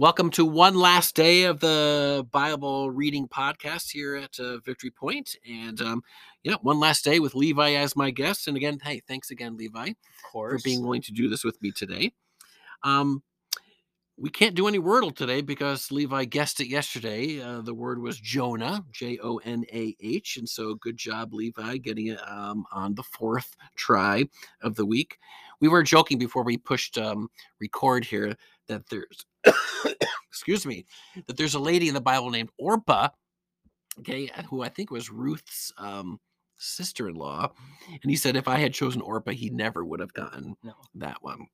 Welcome to one last day of the Bible reading podcast here at uh, Victory Point. And um, yeah, one last day with Levi as my guest. And again, hey, thanks again, Levi, for being willing to do this with me today. Um, we can't do any Wordle today because Levi guessed it yesterday. Uh, the word was Jonah, J O N A H. And so good job, Levi, getting it um, on the fourth try of the week. We were joking before we pushed um, record here that there's excuse me, that there's a lady in the Bible named Orpah, okay, who I think was Ruth's um, sister-in-law, and he said if I had chosen Orpah, he never would have gotten No. that one.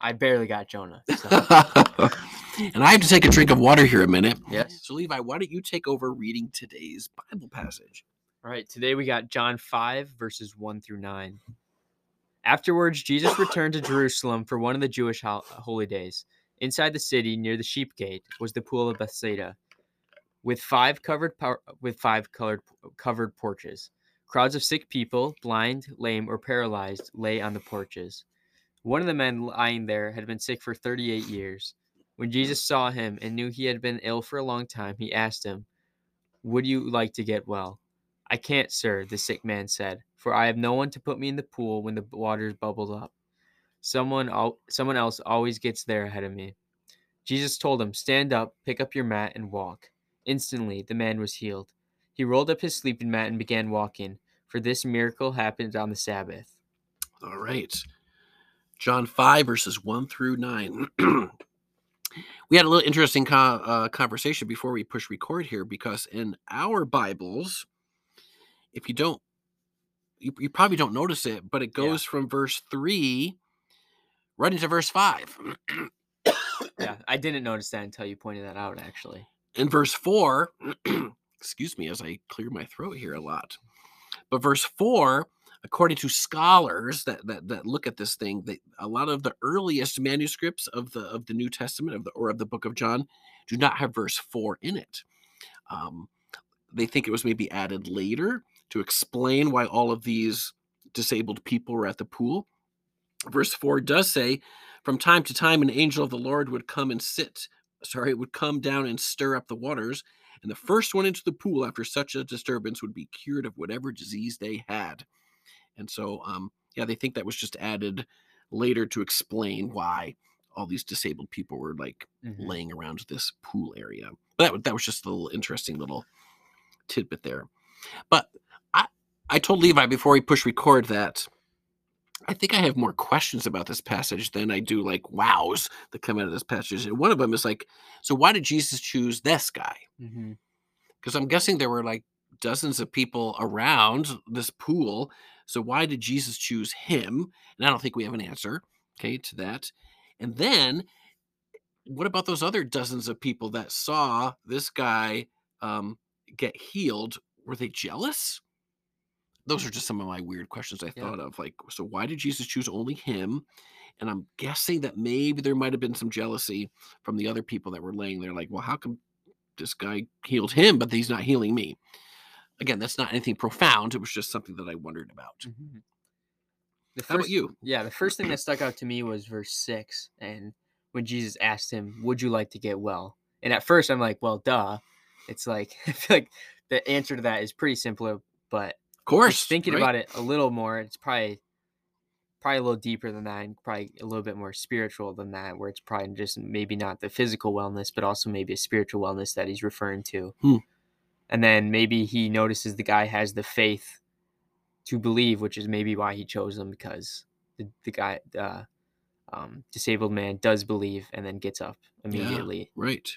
I barely got Jonah. So. and I have to take a drink of water here a minute. yes. So Levi, why don't you take over reading today's Bible passage? All right. Today we got John 5, verses 1 through 9. Afterwards, Jesus returned to Jerusalem for one of the Jewish hol- holy days. Inside the city, near the sheep gate, was the pool of Bethsaida, with five covered por- with five colored covered porches. Crowds of sick people, blind, lame, or paralyzed, lay on the porches. One of the men lying there had been sick for 38 years. When Jesus saw him and knew he had been ill for a long time, he asked him, Would you like to get well? I can't, sir, the sick man said, for I have no one to put me in the pool when the waters bubble up. Someone, al- someone else always gets there ahead of me. Jesus told him, Stand up, pick up your mat, and walk. Instantly, the man was healed. He rolled up his sleeping mat and began walking, for this miracle happened on the Sabbath. All right. John 5, verses 1 through 9. we had a little interesting co- uh, conversation before we push record here because in our Bibles, if you don't, you, you probably don't notice it, but it Yeah. goes from verse 3 right into verse 5. Yeah, I didn't notice that until you pointed that out, actually. in verse 4 excuse me as i clear my throat here a lot but verse 4 according to scholars that that, that look at this thing that a lot of the earliest manuscripts of the of the new testament of the or of the book of john do not have verse 4 in it um, they think it was maybe added later to explain why all of these disabled people were at the pool verse 4 does say from time to time an angel of the lord would come and sit sorry, it would come down and stir up the waters, and the first one into the pool after such a disturbance would be cured of whatever disease they had. And so, um, yeah, they think that was just added later to explain why all these disabled people were like Mhm. laying around this pool area. But that, that was just a little interesting little tidbit there. But I, I told Levi before we push record that I think I have more questions about this passage than I do like wows that come out of this passage. And one of them is like, so why did Jesus choose this guy? Because I'm guessing there were like dozens of people around this pool. So why did Jesus choose him? And I don't think we have an answer, okay, to that. And then what about those other dozens of people that saw this guy um, get healed? Were they jealous? Those are just some of my weird questions I Yeah. thought of. Like, so why did Jesus choose only him? And I'm guessing that maybe there might have been some jealousy from the other people that were laying there, like, well, how come this guy healed him, but he's not healing me? Again, that's not anything profound. It was just something that I wondered about. Mhm. The How about you? Yeah, the first thing that stuck out to me was verse six, and when Jesus asked him, "Would you like to get well?" And at first, I'm like, "Well, duh." It's like I feel like the answer to that is pretty simple, but Of course. thinking right? about it a little more, it's probably probably a little deeper than that, and probably a little bit more spiritual than that, where it's probably just maybe not the physical wellness, but also maybe a spiritual wellness that he's referring to. Hmm. And then maybe he notices the guy has the faith to believe, which is maybe why he chose him because the, the guy, the um, disabled man, does believe and then gets up immediately. Right.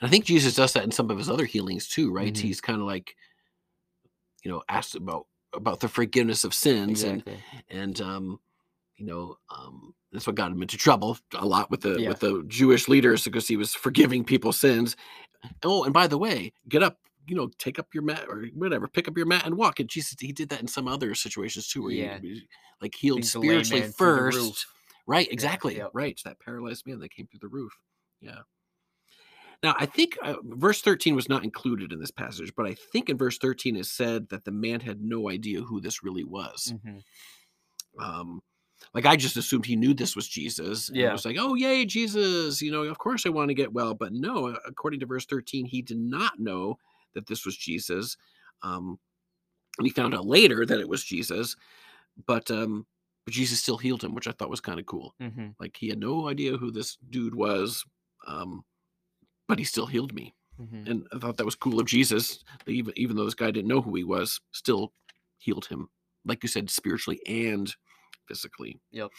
And I think Jesus does that in some of his other healings too, right? Mhm. He's kind of like, you know, asked about about the forgiveness of sins Exactly. and and um, you know, um, that's what got him into trouble a lot with the Yeah. with the Jewish leaders because he was forgiving people's sins. Oh, and by the way, get up, you know, take up your mat or whatever, pick up your mat and walk. And Jesus, he did that in some other situations too, where Yeah. he like healed spiritually man through the first. Right, exactly. yep. Right. It's that paralyzed man that came through the roof. Yeah. Now, I think uh, verse 13 was not included in this passage, but I think in verse 13 it said that the man had no idea who this really was. Mhm. Um, like I just assumed he knew this was Jesus. Yeah. was like, oh, yay, Jesus. You know, of course I want to get well. But no, uh, according to verse 13, he did not know that this was Jesus. Um, and he found out later that it was Jesus. But um, but Jesus still healed him, which I thought was kind of cool. Mhm. Like he had no idea who this dude was, um, but he still healed me, Mhm. and I thought that was cool of Jesus. Even even though this guy didn't know who he was, still healed him, like you said, spiritually and physically. Yep.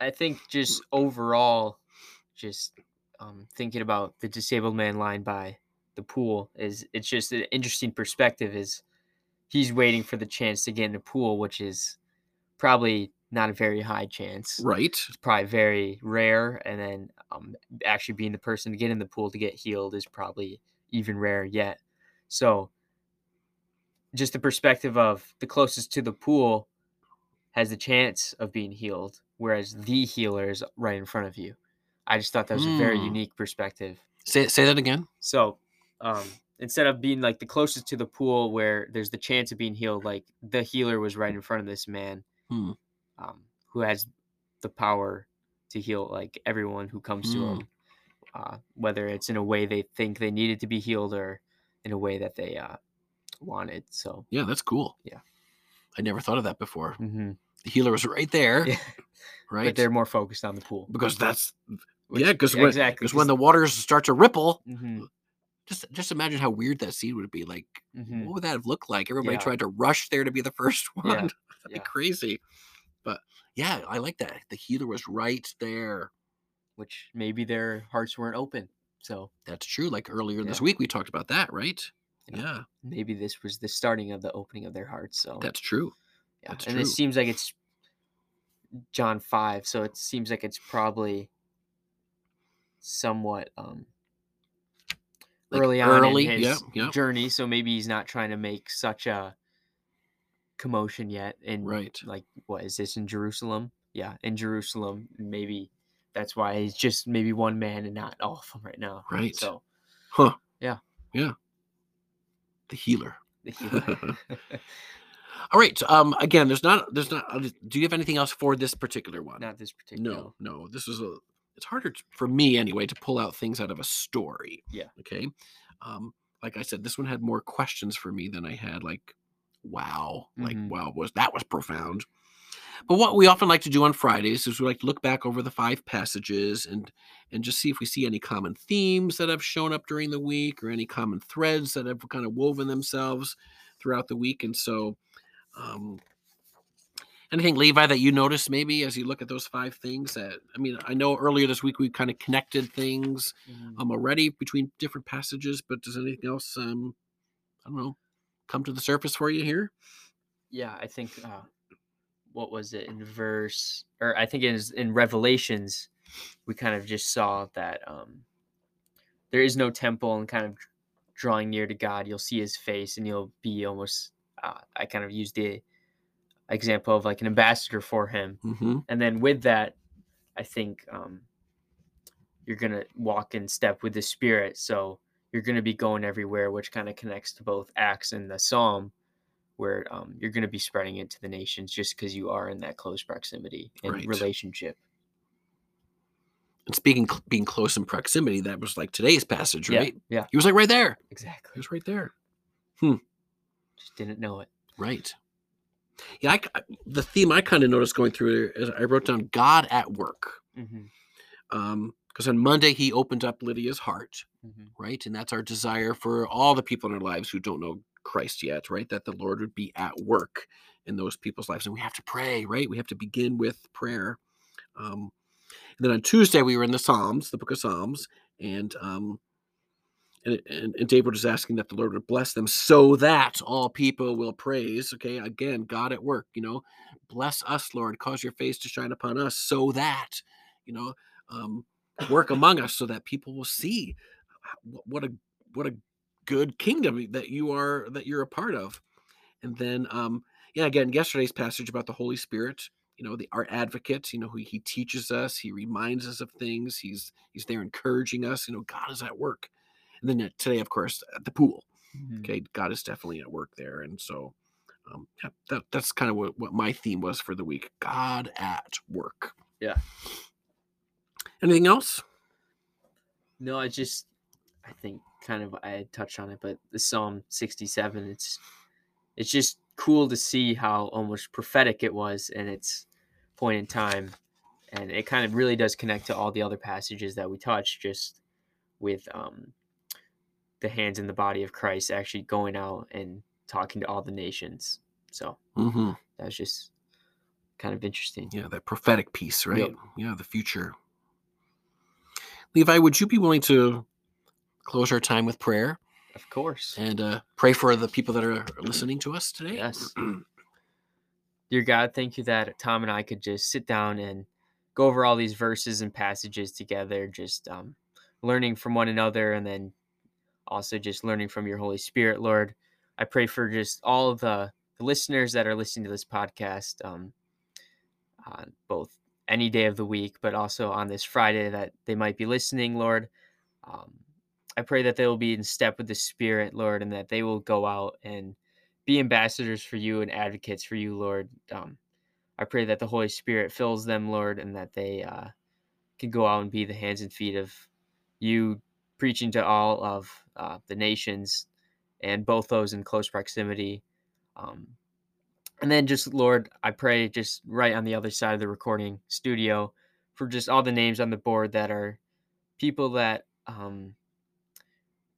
I think just overall, just um, thinking about the disabled man lying by the pool is it's just an interesting perspective. Is he's waiting for the chance to get in the pool, which is probably not a very high chance. Right. It's probably very rare, and then um, actually being the person to get in the pool to get healed is probably even rarer yet. So, just the perspective of the closest to the pool has the chance of being healed, whereas the healer is right in front of you. I just thought that was a very Mm. unique perspective. Say say that again. So, um, instead of being like the closest to the pool where there's the chance of being healed, like the healer was right in front of this man, Hmm. um, who has the power to heal like everyone who comes to Hmm. him, uh, whether it's in a way they think they needed to be healed or in a way that they uh, wanted. So, Yeah, that's cool. Yeah. I never thought of that before. mhm. The healer was right there, yeah, right? but they're more focused on the pool. because that's which- yeah, because when, exactly because when the waters start to ripple, hmm just just imagine how weird that scene would be. Like, hmm what would that have looked like? Everybody Yeah. tried to rush there to be the first one. Yeah, That'd yeah. be crazy. But yeah, I like that. The healer was right there. which maybe their hearts weren't open. So That's true. Like earlier this week, we talked about that, right? Yeah. Yeah, maybe this was the starting of the opening of their hearts. So that's true. yeah. that's and true. it seems like it's John five, so it seems like it's probably somewhat um Like early on early, in his yep, yep. journey. So maybe he's not trying to make such a commotion yet. And Right. like what is this in Jerusalem? Yeah, in Jerusalem. Maybe that's why he's just maybe one man and not all of them right now. Right. So Huh. Yeah. Yeah. The healer. the healer. All right. Um. Again, there's not. There's not. uh, Do you have anything else for this particular one? not this particular. No, no. This is a. It's harder for me anyway to pull out things out of a story. Yeah. Okay. Um. Like I said, this one had more questions for me than I had like, wow, like Mhm. wow was that was profound. But what we often like to do on Fridays is we like to look back over the five passages and and just see if we see any common themes that have shown up during the week or any common threads that have kind of woven themselves throughout the week. And so, um, anything Levi that you noticed maybe as you look at those five things that I mean, I know earlier this week we kind of connected things Mhm. um already between different passages, but does anything else um I don't know come to the surface for you here? yeah i think uh what was it in verse or i think it is in revelations we kind of just saw that um there is no temple and kind of drawing near to god you'll see his face and you'll be almost uh, i kind of used the example of like an ambassador for him Mm-hmm. and then with that i think um you're gonna walk in step with the spirit so you're gonna be going everywhere which kind of connects to both acts and the psalm where um, you're going to be spreading it to the nations just because you are in that close proximity and Right. relationship And speaking being close in proximity, that was like today's passage, right? yeah He was like right there. Exactly. He was right there. Hmm. Just didn't know it Right. Yeah, I, the theme I kind of noticed going through is I wrote down God at work. hmm Um, because on Monday he opened up Lydia's heart, hmm right? And that's our desire for all the people in our lives who don't know Christ yet, right? That the Lord would be at work in those people's lives. And we have to pray, right? We have to begin with prayer. Um, and then on Tuesday we were in the Psalms, the book of Psalms, and um and, and, and David was asking that the Lord would bless them so that all people will praise. Okay, again, God at work, you know, bless us, Lord, cause your face to shine upon us so that, you know, um, work among us so that people will see what a what a good kingdom that you are that you're a part of. And then um yeah, again, yesterday's passage about the Holy Spirit, you know, the our advocate, you know, he, he teaches us, he reminds us of things, he's he's there encouraging us, you know, God is at work. And then today, of course, at the pool. Mm-hmm. Okay, God is definitely at work there. And so um, yeah, that, that's kind of what, what my theme was for the week. God at work. Yeah. Anything else? No, I just I think kind of I had touched on it, but the Psalm 67, it's it's just cool to see how almost prophetic it was in its point in time. And it kind of really does connect to all the other passages that we touched, just with um, the hands and the body of Christ actually going out and talking to all the nations. So mm-hmm. that's just kind of interesting. Yeah, that prophetic piece, right? Yep. Yeah, the future. Levi, would you be willing to close our time with prayer? Of course. And uh, pray for the people that are listening to us today. Yes. Dear God, thank you that Tom and I could just sit down and go over all these verses and passages together, just um, learning from one another and then also just learning from your Holy Spirit, Lord. I pray for just all of the, the listeners that are listening to this podcast, um, uh, both any day of the week, but also on this Friday that they might be listening, Lord. Um, I pray that they will be in step with the Spirit, Lord, and that they will go out and be ambassadors for you and advocates for you, Lord. Um, I pray that the Holy Spirit fills them, Lord, and that they uh, can go out and be the hands and feet of you, preaching to all of uh, the nations and both those in close proximity. Um, and then just, Lord, I pray just right on the other side of the recording studio for just all the names on the board that are people that um,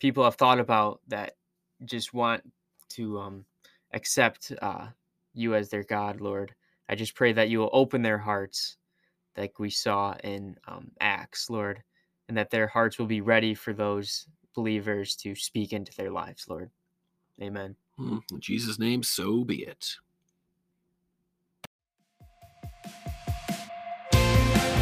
people have thought about that just want to um, accept uh, you as their God, Lord. I just pray that you will open their hearts, like we saw in um, Acts, Lord, and that their hearts will be ready for those believers to speak into their lives, Lord. Amen. Hmm, in Jesus' name, so be it.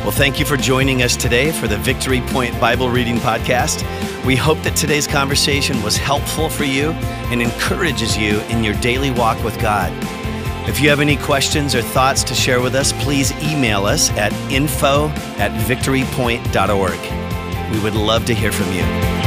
Well, thank you for joining us today for the Victory Point Bible Reading Podcast. We hope that today's conversation was helpful for you and encourages you in your daily walk with God. If you have any questions or thoughts to share with us, please email us at info at victorypoint.org. We would love to hear from you.